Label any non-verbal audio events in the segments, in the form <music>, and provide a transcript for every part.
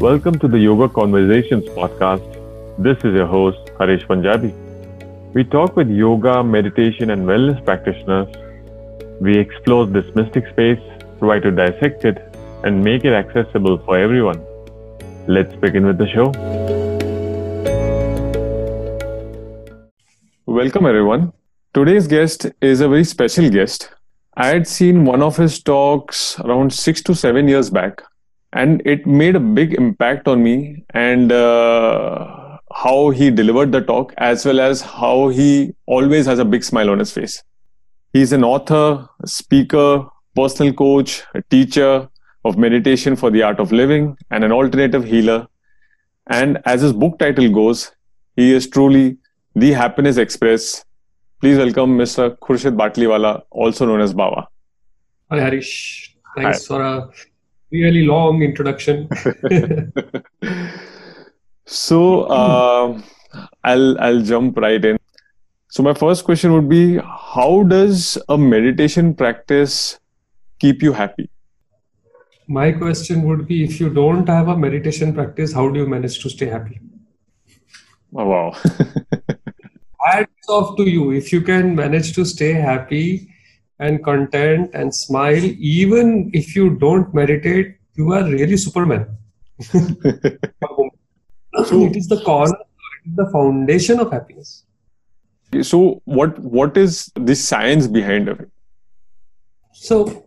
Welcome to the Yoga Conversations podcast. This is your host, Haresh Punjabi. We talk with yoga, meditation, and wellness practitioners. We explore this mystic space, try to dissect it, and make it accessible for everyone. Let's begin with the show. Welcome, everyone. Today's guest is a very special guest. I had seen one of his talks around six to seven years back and it made a big impact on me and uh, how he delivered the talk as well as how he always has a big smile on his face. He's an author speaker personal coach a teacher of meditation for the art of living and an alternative healer. And as his book title goes he is truly the happiness express. Please welcome mr Khurshed Batliwala also known as Bawa. Hi Haresh. Thanks hi. for a really long introduction. <laughs> so uh, I'll I'll jump right in. So my first question would be, how does a meditation practice keep you happy? My question would be, if you don't have a meditation practice, how do you manage to stay happy? Oh, wow. <laughs> Hats off to you. If you can manage to stay happy, and content and smile even if you don't meditate you are really superman. <laughs> So it is the corner the foundation of happiness. So what what is the science behind it? So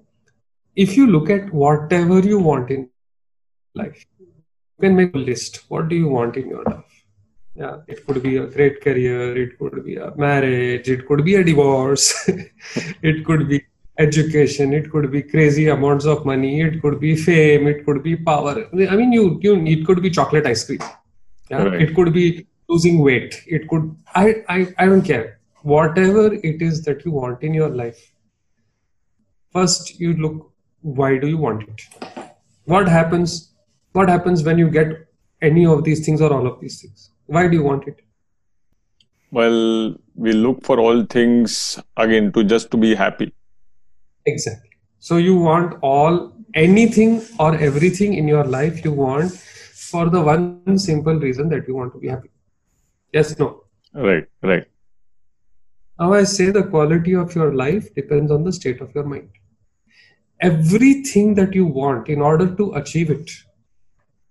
if you look at whatever you want in life you can make a list. What do you want in your life yeah it could be a great career it could be a marriage it could be a divorce <laughs> it could be education it could be crazy amounts of money it could be fame it could be power. I mean you you it could be chocolate ice cream. Yeah? Right. it could be losing weight. It could I, I i don't care. Whatever it is that you want in your life first you look why do you want it? What happens what happens when you get any of these things or all of these things why do you want it? Well, we look for all things again to just to be happy. Exactly. So you want all anything or everything in your life you want for the one simple reason that you want to be happy. Yes, no. Right, right. Now I say the quality of your life depends on the state of your mind. Everything that you want in order to achieve it,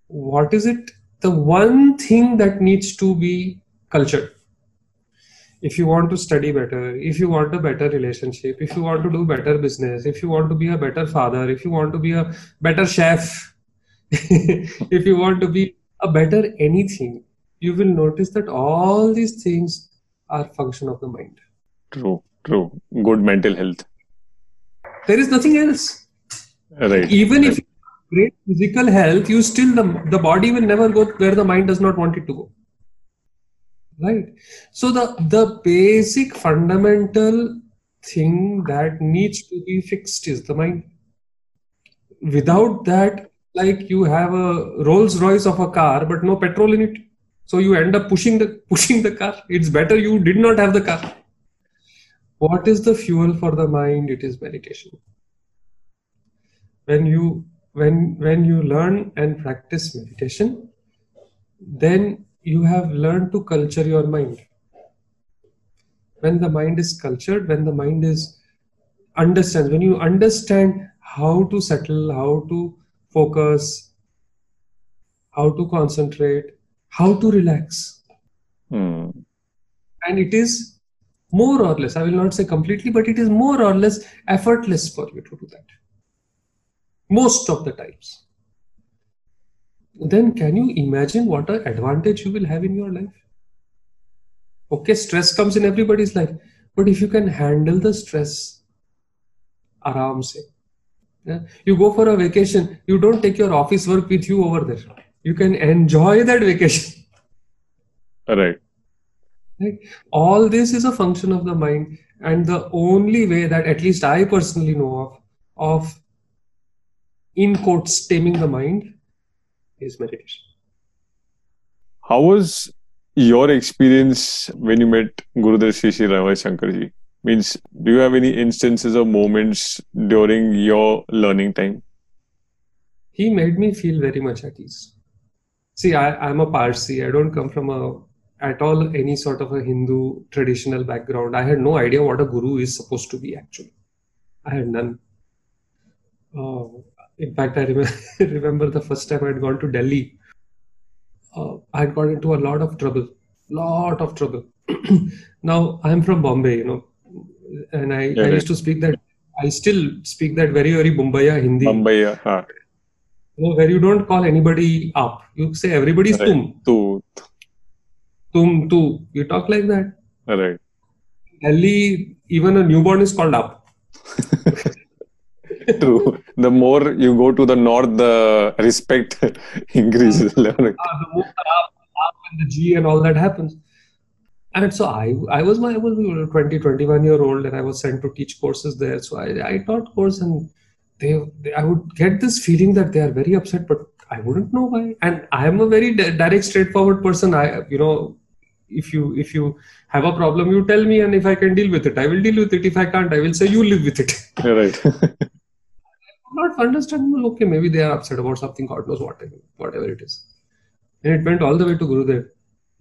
what is it the one thing that needs to be cultured. If you want to study better if you want a better relationship if you want to do better business if you want to be a better father if you want to be a better chef <laughs> if you want to be a better anything you will notice that all these things are function of the mind. True true. Good mental health. There is nothing else. Right. Even right. if great physical health, you still the, the body will never go where the mind does not want it to go. Right. So the the basic fundamental thing that needs to be fixed is the mind. Without that, like you have a Rolls Royce of a car, but no petrol in it. So you end up pushing the <laughs> pushing the car. It's better you did not have the car. What is the fuel for the mind? It is meditation. When you when when you learn and practice meditation then you have learned to culture your mind. When the mind is cultured when the mind is understands when you understand how to settle how to focus how to concentrate how to relax. Hmm. and it is more or less i will not say completely but it is more or less effortless for you to do that most of the times then can you imagine what an advantage you will have in your life? Okay stress comes in everybody's life but if you can handle the stress aram se yeah? you go for a vacation you don't take your office work with you over there. You can enjoy that vacation. Right. Right? All this is a function of the mind and the only way that at least i personally know of of in quotes taming the mind is meditation. How was your experience when you met gurudev Sri Sri Ravi Shankarji means do you have any instances or moments during your learning time? He made me feel very much at ease. See I, i'm a parsi. I don't come from a at all any sort of a hindu traditional background. I had no idea what a guru is supposed to be actually. I had none. Uh, in fact i remember, <laughs> remember the first time i had gone to delhi uh, i had got into a lot of trouble lot of trouble <clears throat> now i'm from bombay you know and I, Yeah, I used to speak that i still speak that very very bombaya hindi uh, huh. you know, where you don't call anybody up. You say everybody's Right. tum, Tu, tum, tu. You talk like that. right. Delhi, even a newborn is called up. <laughs> True. The more you go to the north, the respect <laughs> increases. Ah, the more the up, up and the G and all that happens. And so I, I was my I was 20, 21 year old, and I was sent to teach courses there. So I, I taught course, and they, they, I would get this feeling that they are very upset, but I wouldn't know why. And I am a very direct, straightforward person. I, you know, if you if you have a problem, you tell me, and if I can deal with it, I will deal with it. If I can't, I will say you live with it. right. <laughs> not understand well, okay maybe they are upset about something god knows what whatever it is. And it went all the way to gurudev.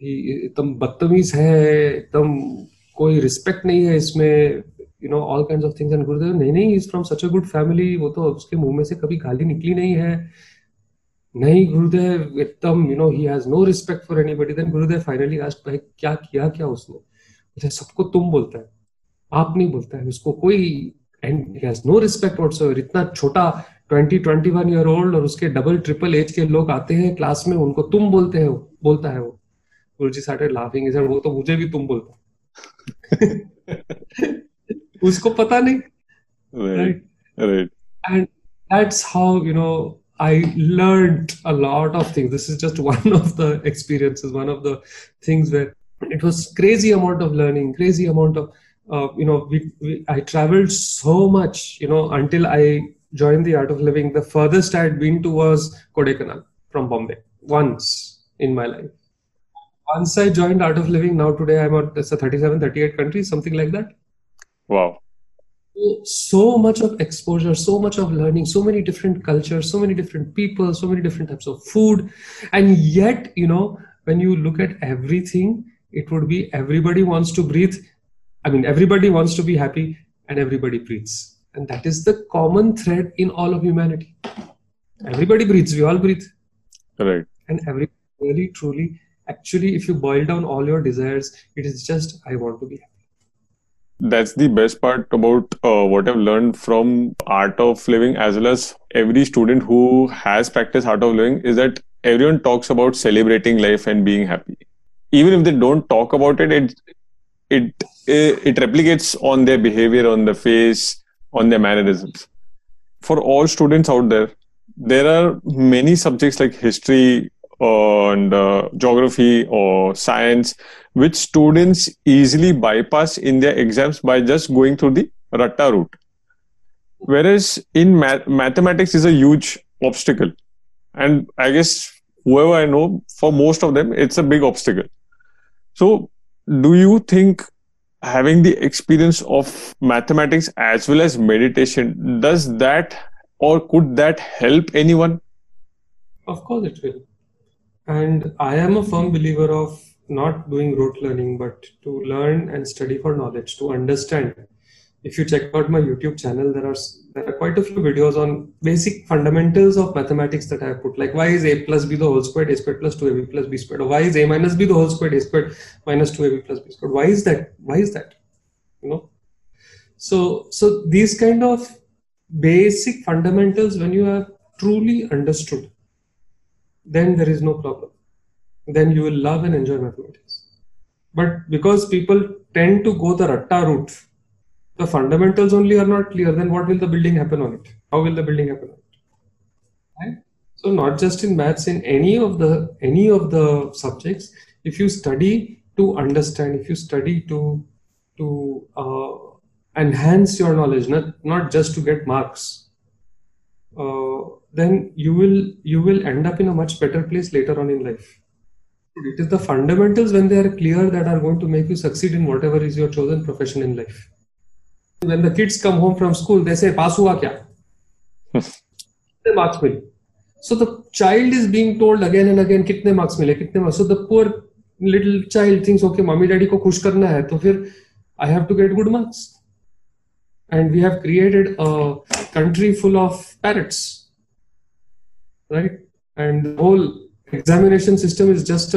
He एकदम बदतमीज है एकदम कोई respect नहीं है इसमें you know all kinds of things and Gurudev नहीं नहीं is from such a good family वो तो उसके मुँह में से कभी गाली निकली नहीं है। नहीं गुरुदेव एकदम you know he has no respect for anybody then Gurudev finally asked भाई क्या किया क्या उसने? सबको तुम बोलता है आप नहीं बोलता है उसको कोई एंड नो रिस्पेक्ट व्हाटसोएवर इतना छोटा 20 21 ईयर ओल्ड और उसके डबल ट्रिपल एज के लोग आते हैं क्लास में उनको तुम बोलते हैं बोलता है वो। गुरुजी स्टार्टेड लाफिंग वो तो मुझे भी तुम बोलता <laughs> उसको पता नहीं। Right right and that's how you know I learned a lot of things. This is just one of the experiences, one of the things where it was crazy amount of learning, crazy amount of uh, you know we, we i traveled so much you know until i joined the art of living. The furthest i had been to was kodaikanal from bombay once in my life. Once i joined art of living now today i'm at it's a 37 38 countries something like that. Wow. so much of exposure so much of learning so many different cultures so many different people so many different types of food. And yet you know when you look at everything it would be everybody wants to breathe i mean everybody wants to be happy and everybody breathes. And that is the common thread in all of humanity. Everybody breathes. We all breathe. Right. and every really truly actually if you boil down all your desires it is just i want to be happy. That's the best part about uh, what I've learned from Art of Living, as well as every student who has practiced Art of Living, is that everyone talks about celebrating life and being happy. Even if they don't talk about it, it it it replicates on their behavior, on the face, on their mannerisms. For all students out there, there are many subjects like history and uh, geography or science which students easily bypass in their exams by just going through the ratta route. Whereas in math- mathematics is a huge obstacle. And i guess whoever i know for most of them it's a big obstacle. So do you think having the experience of mathematics as well as meditation does that or could that help anyone Of course, it will. And I am a firm believer of not doing rote learning, but to learn and study for knowledge, to understand. If you check out my YouTube channel, there are there are quite a few videos on basic fundamentals of mathematics that I have put. Like why is a plus b the whole squared, a squared plus two ab plus b squared, or why is a minus b the whole squared, a squared minus two ab plus b squared. Why is that? Why is that? You know. So so these kind of basic fundamentals, when you have truly understood then there is no problem. Then you will love and enjoy mathematics. But because people tend to go the ratta route, the fundamentals only are not clear, then what will the building happen on it? How will the building happen on it? Right? So not just in maths, in any of the any of the subjects, if you study to understand, if you study to to uh, enhance your knowledge, not not just to get marks, uh, then you will you will end up in a much better place later on in life it is the fundamentals when they are clear that are going to make you succeed in whatever is your chosen profession in life when the kids come home from school, they say, pass hua kya? कितने marks मिले? So the child is being told again and again कितने marks मिले कितने marks so the poor little child things okay mummy daddy को खुश करना है तो फिर I have to get good marks and we have created a country full of parrots right and whole examination system is just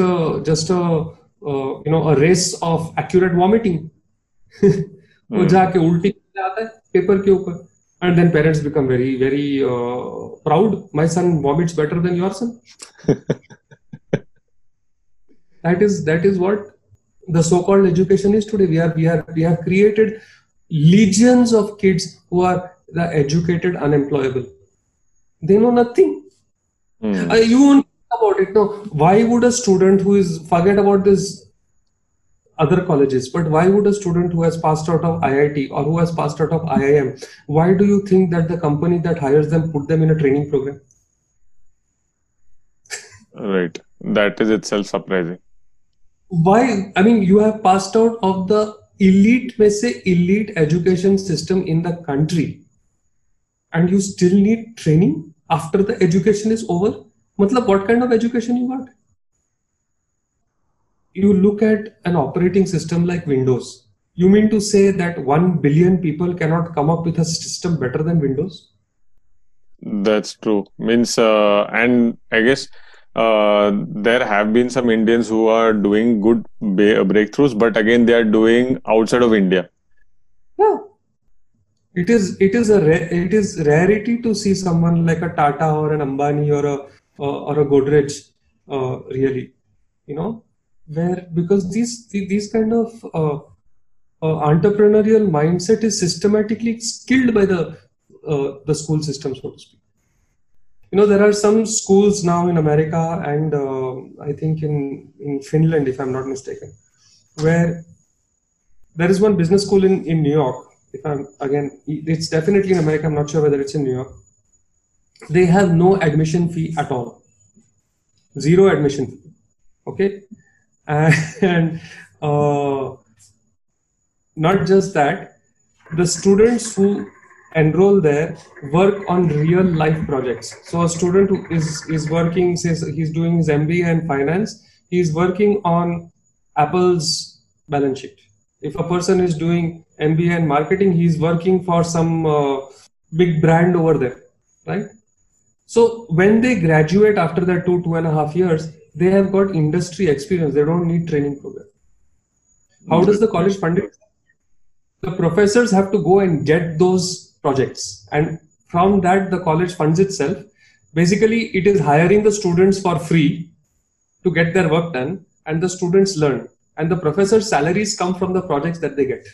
just you know a race of accurate vomiting वो hmm. जाके उल्टी paper के ऊपर and then parents become very very uh, proud my son vomits better than your son that is that is what the so called education is today we are we are we have created legions of kids who are the educated unemployable they know nothing Hmm. uh, you won't think about it no why would a student who is forget about this other colleges but why would a student who has passed out of iit or who has passed out of iim why do you think that the company that hires them put them in a training program Right. That is itself surprising. why i mean you have passed out of the elite may say elite education system in the country and you still need training after the education is over matlab what kind of education you got you look at an operating system like windows you mean to say that 1 billion people cannot come up with a system better than windows That's true. Means, uh, and I guess uh, there have been some Indians who are doing good ba- breakthroughs, but again, they are doing outside of India. Yeah. It is it is a ra- it is rarity to see someone like a Tata or an Ambani or a uh, or a Godrej uh, really, you know, where because these these kind of uh, uh, entrepreneurial mindset is systematically skilled by the uh, the school system, so to speak. You know, there are some schools now in America and uh, I think in in Finland, if I'm not mistaken, where there is one business school in, in New York. If I'm again, it's definitely in America. I'm not sure whether it's in New York. They have no admission fee at all, zero admission fee. Okay, and uh, not just that, the students who enroll there work on real life projects. So a student who is is working, says he's doing his MBA in finance, he's working on Apple's balance sheet. If a person is doing MBA in marketing, he's working for some uh, big brand over there, right? So when they graduate after that two two and a half years, they have got industry experience. They don't need training program. How does the college fund it? The professors have to go and get those projects, and from that the college funds itself. Basically, it is hiring the students for free to get their work done, and the students learn and the professors salaries come from the projects that they get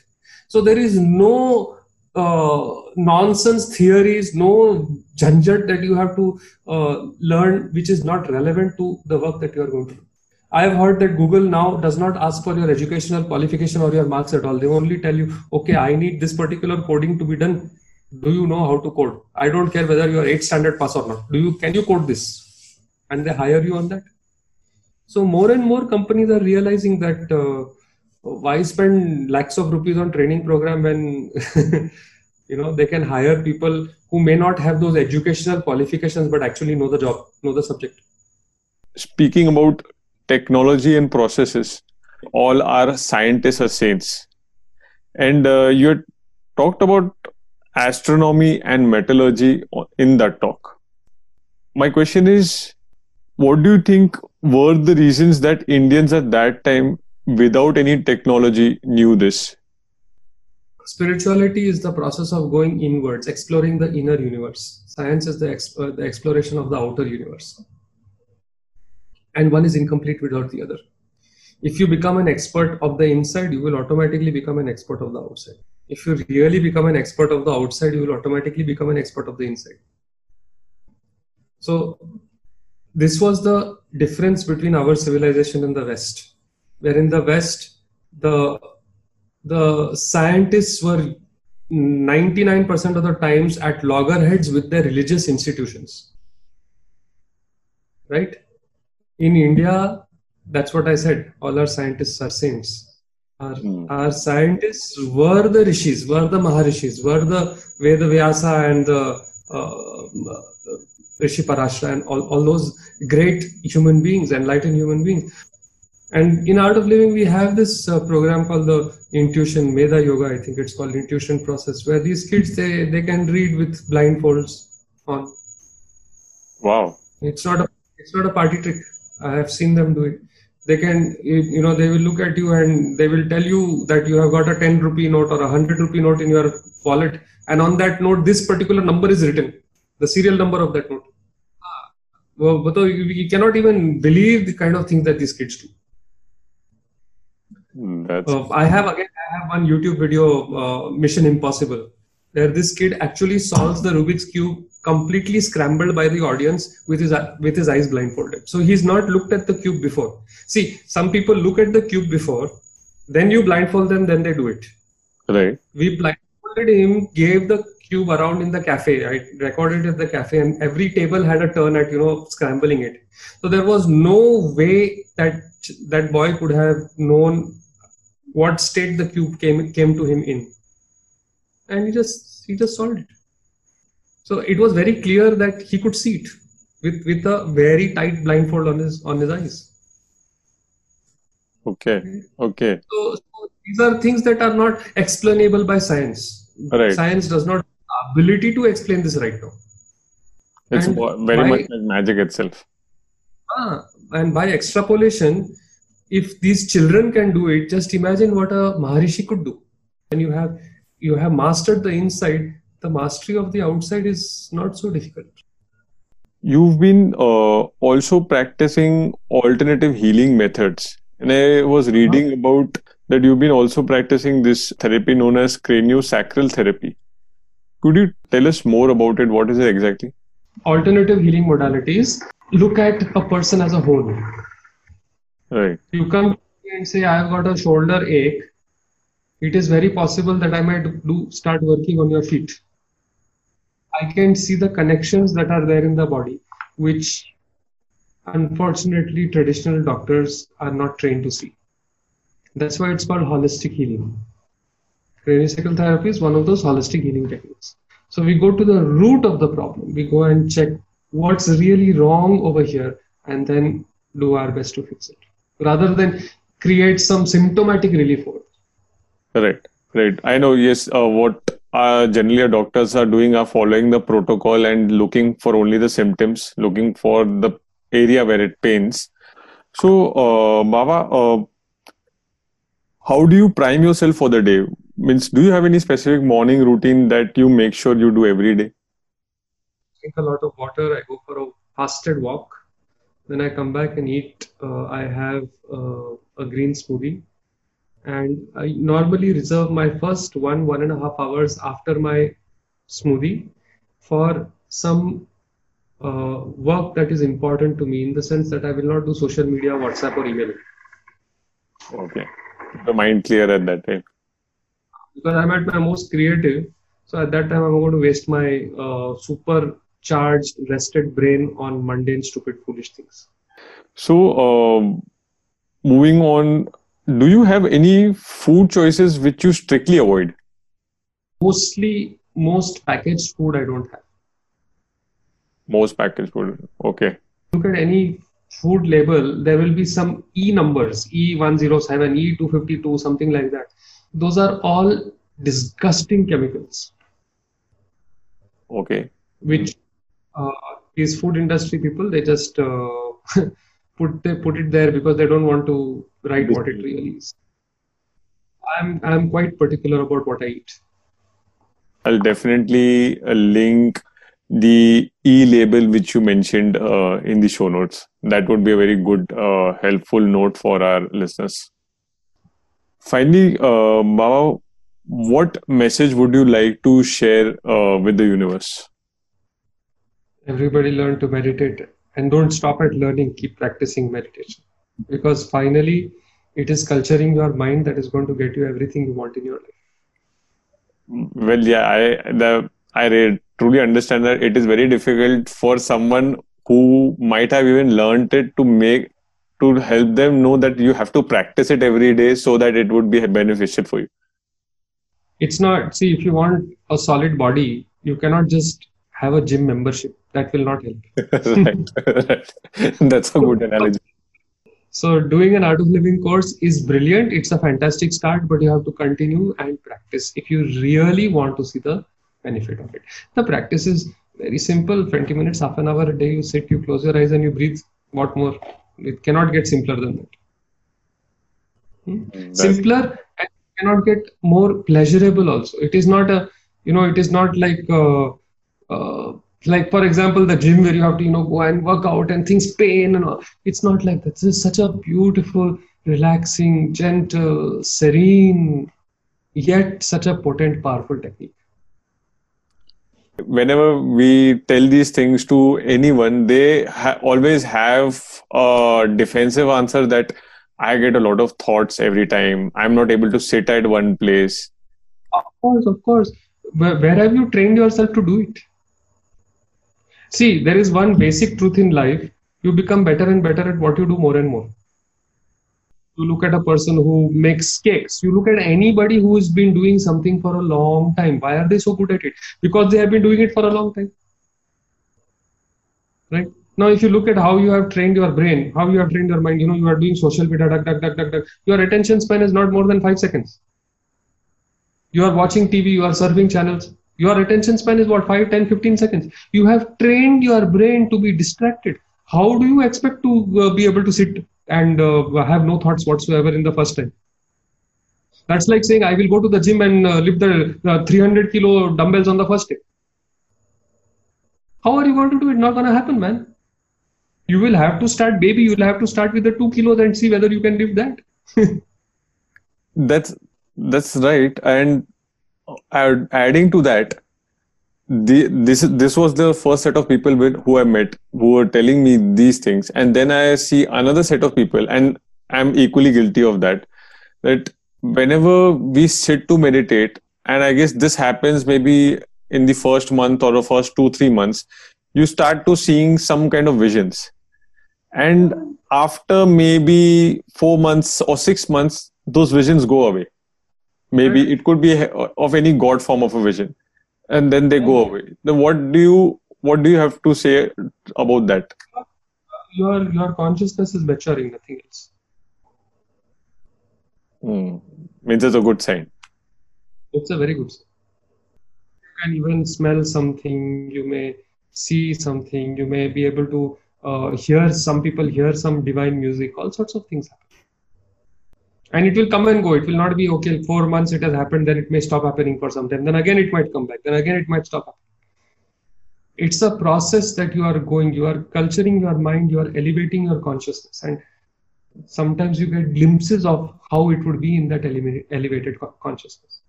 so there is no uh, nonsense theories no janjat that you have to uh, learn which is not relevant to the work that you are going to do i have heard that google now does not ask for your educational qualification or your marks at all. They only tell you okay i need this particular coding to be done. Do you know how to code? I don't care whether you are eight standard pass or not. Do you can you code this? And they hire you on that. So more and more companies are realizing that uh, why spend lakhs of rupees on training program when <laughs> you know they can hire people who may not have those educational qualifications but actually know the job, know the subject. Speaking about technology and processes, all our scientists are saints. And uh, you talked about astronomy and metallurgy in that talk. My question is what do you think were the reasons that Indians at that time, without any technology, knew this? Spirituality is the process of going inwards, exploring the inner universe. Science is the, exp- uh, the exploration of the outer universe. And one is incomplete without the other. If you become an expert of the inside, you will automatically become an expert of the outside. If you really become an expert of the outside, you will automatically become an expert of the inside. So, this was the difference between our civilization and the West, where in the West, the the scientists were 99% of the times at loggerheads with their religious institutions. Right? In India, that's what I said. All our scientists are saints. Our, Hmm. our scientists were the rishis, were the maharishis, were the Veda Vyasa and the uh, Rishi Parashara and all, all those great human beings, enlightened human beings. And in Art of Living, we have this uh, program called the Intuition Medha Yoga. I think it's called Intuition Process, where these kids they they can read with blindfolds on. Wow! It's not a it's not a party trick. I have seen them do it. They can you know they will look at you and they will tell you that you have got a 10 rupee note or a 100 rupee note in your wallet, and on that note this particular number is written, the serial number of that note. Well, but you cannot even believe the kind of things that these kids do. Uh, I have again, I have one YouTube video, uh, Mission Impossible, where this kid actually solves the Rubik's cube completely scrambled by the audience with his with his eyes blindfolded. So he's not looked at the cube before. See, some people look at the cube before, then you blindfold them, then they do it. Right. We blindfolded him, gave the cube around in the cafe. I recorded at the cafe, and every table had a turn at you know scrambling it. So there was no way that that boy could have known what state the cube came came to him in. And he just he just solved it. So it was very clear that he could see it with with a very tight blindfold on his on his eyes. Okay okay. So, so these are things that are not explainable by science. Right. science does not ability to explain this right now. It's and very by, much like magic itself. Ah, and by extrapolation if these children can do it just imagine what a maharishi could do. And you have you have mastered the inside the mastery of the outside is not so difficult. You've been uh, also practicing alternative healing methods. And i was reading uh-huh. about that you've been also practicing this therapy known as craniosacral therapy. Could you tell us more about it? What is it exactly? Alternative healing modalities. Look at a person as a whole Right. You come and say, I've got a shoulder ache. It is very possible that I might do start working on your feet. I can see the connections that are there in the body, which unfortunately traditional doctors are not trained to see. That's why it's called holistic healing. Craniosacral therapy is one of those holistic healing techniques. So we go to the root of the problem. We go and check what's really wrong over here and then do our best to fix it rather than create some symptomatic relief for Right, right. I know. Yes, uh, what uh, generally doctors are doing are following the protocol and looking for only the symptoms, looking for the area where it pains. So, uh, Bawa, uh, how do you prime yourself for the day? Means, do you have any specific morning routine that you make sure you do every day? Drink a lot of water. I go for a fasted walk when I come back and eat, uh, I have uh, a green smoothie. And I normally reserve my first one, one and a half hours after my smoothie for some uh, work that is important to me in the sense that I will not do social media, WhatsApp, or email. Okay. The mind clear at that time. Because I'm at my most creative. So at that time, I'm going to waste my uh, super charged, rested brain on mundane, stupid, foolish things. So, uh, moving on, do you have any food choices which you strictly avoid? Mostly, most packaged food I don't have. Most packaged food, okay. Look at any food label, there will be some E numbers, E107, E252, something like that. Those are all disgusting chemicals. Okay. Which these food industry people they just uh, <laughs> put they put it there because they don't want to write what it really is. I'm I'm quite particular about what I eat. I'll definitely uh, link the e label which you mentioned uh, in the show notes. That would be a very good, uh, helpful note for our listeners. Finally, uh, Bawa, what message would you like to share uh, with the universe? Everybody learn to meditate and don't stop at learning keep practicing meditation. Because finally it is culturing your mind that is going to get you everything you want in your life. Well yeah i the i truly understand that it is very difficult for someone who might have even learned it to make to help them know that you have to practice it every day so that it would be beneficial for you. It's not see if you want a solid body you cannot just have a gym membership. That will not help. <laughs> right, right. That's a good analogy. So doing an art of living course is brilliant. It's a fantastic start, but you have to continue and practice if you really want to see the benefit of it. The practice is very simple. 20 minutes, half an hour a day. You sit, you close your eyes, and you breathe. What more? It cannot get simpler than that. Hmm? Simpler and cannot get more pleasurable. Also, it is not a you know it is not like uh, uh, like for example the gym where you have to you know go and work out and things pain and all. It's not like that. This is such a beautiful relaxing gentle serene yet such a potent powerful technique. Whenever we tell these things to anyone, they ha- always have a defensive answer that I get a lot of thoughts every time. I'm not able to sit at one place. of course of course. Where, where have you trained yourself to do it see there is one basic truth in life. You become better and better at what you do more and more. You look at a person who makes cakes. You look at anybody who has been doing something for a long time. Why are they so good at it? Because they have been doing it for a long time. Right? Now if you look at how you have trained your brain how you have trained your mind you know you are doing social media duck, duck, duck, duck, duck. your attention span is not more than five seconds. You are watching tv you are surfing channels your attention span is what 5 10 15 seconds. You have trained your brain to be distracted. How do you expect to uh, be able to sit and uh, have no thoughts whatsoever in the first time? That's like saying i will go to the gym and uh, lift the uh, 300 kilo dumbbells on the first day. How are you going to do it? Not going to happen man. You will have to start baby you will have to start with the 2 kilos and see whether you can lift that. <laughs> That's that's right. And adding to that, the, this this was the first set of people with who I met who were telling me these things, and then I see another set of people, and I'm equally guilty of that. That whenever we sit to meditate, and I guess this happens maybe in the first month or the first two three months, you start to seeing some kind of visions, and after maybe four months or six months, those visions go away maybe it could be of any god form of a vision. And then they go away. Then what do you what do you have to say about that? Your your consciousness is maturing nothing else. Hmm. means it's a good sign. It's a very good sign. You can even smell something, you may see something, you may be able to uh, hear some people hear some divine music, all sorts of things happen. And it will come and go. It will not be okay, four months it has happened, then it may stop happening for some time. Then again it might come back, then again it might stop. It's a process that you are going, you are culturing your mind, you are elevating your consciousness. And sometimes you get glimpses of how it would be in that eleva- elevated co- consciousness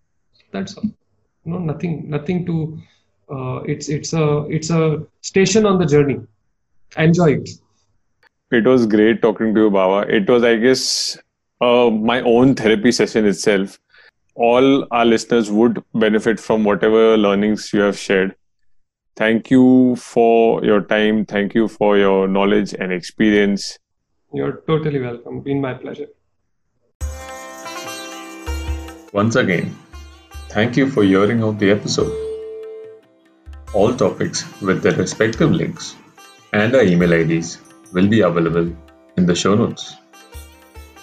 that's all no nothing nothing to uh, it's it's a it's a station on the journey enjoy it it was great talking to you Bawa it was i guess uh, my own therapy session itself all our listeners would benefit from whatever learnings you have shared. Thank you for your time. Thank you for your knowledge and experience. You're totally welcome. Been my pleasure. Once again, thank you for hearing out the episode. All topics with their respective links and our email IDs will be available in the show notes.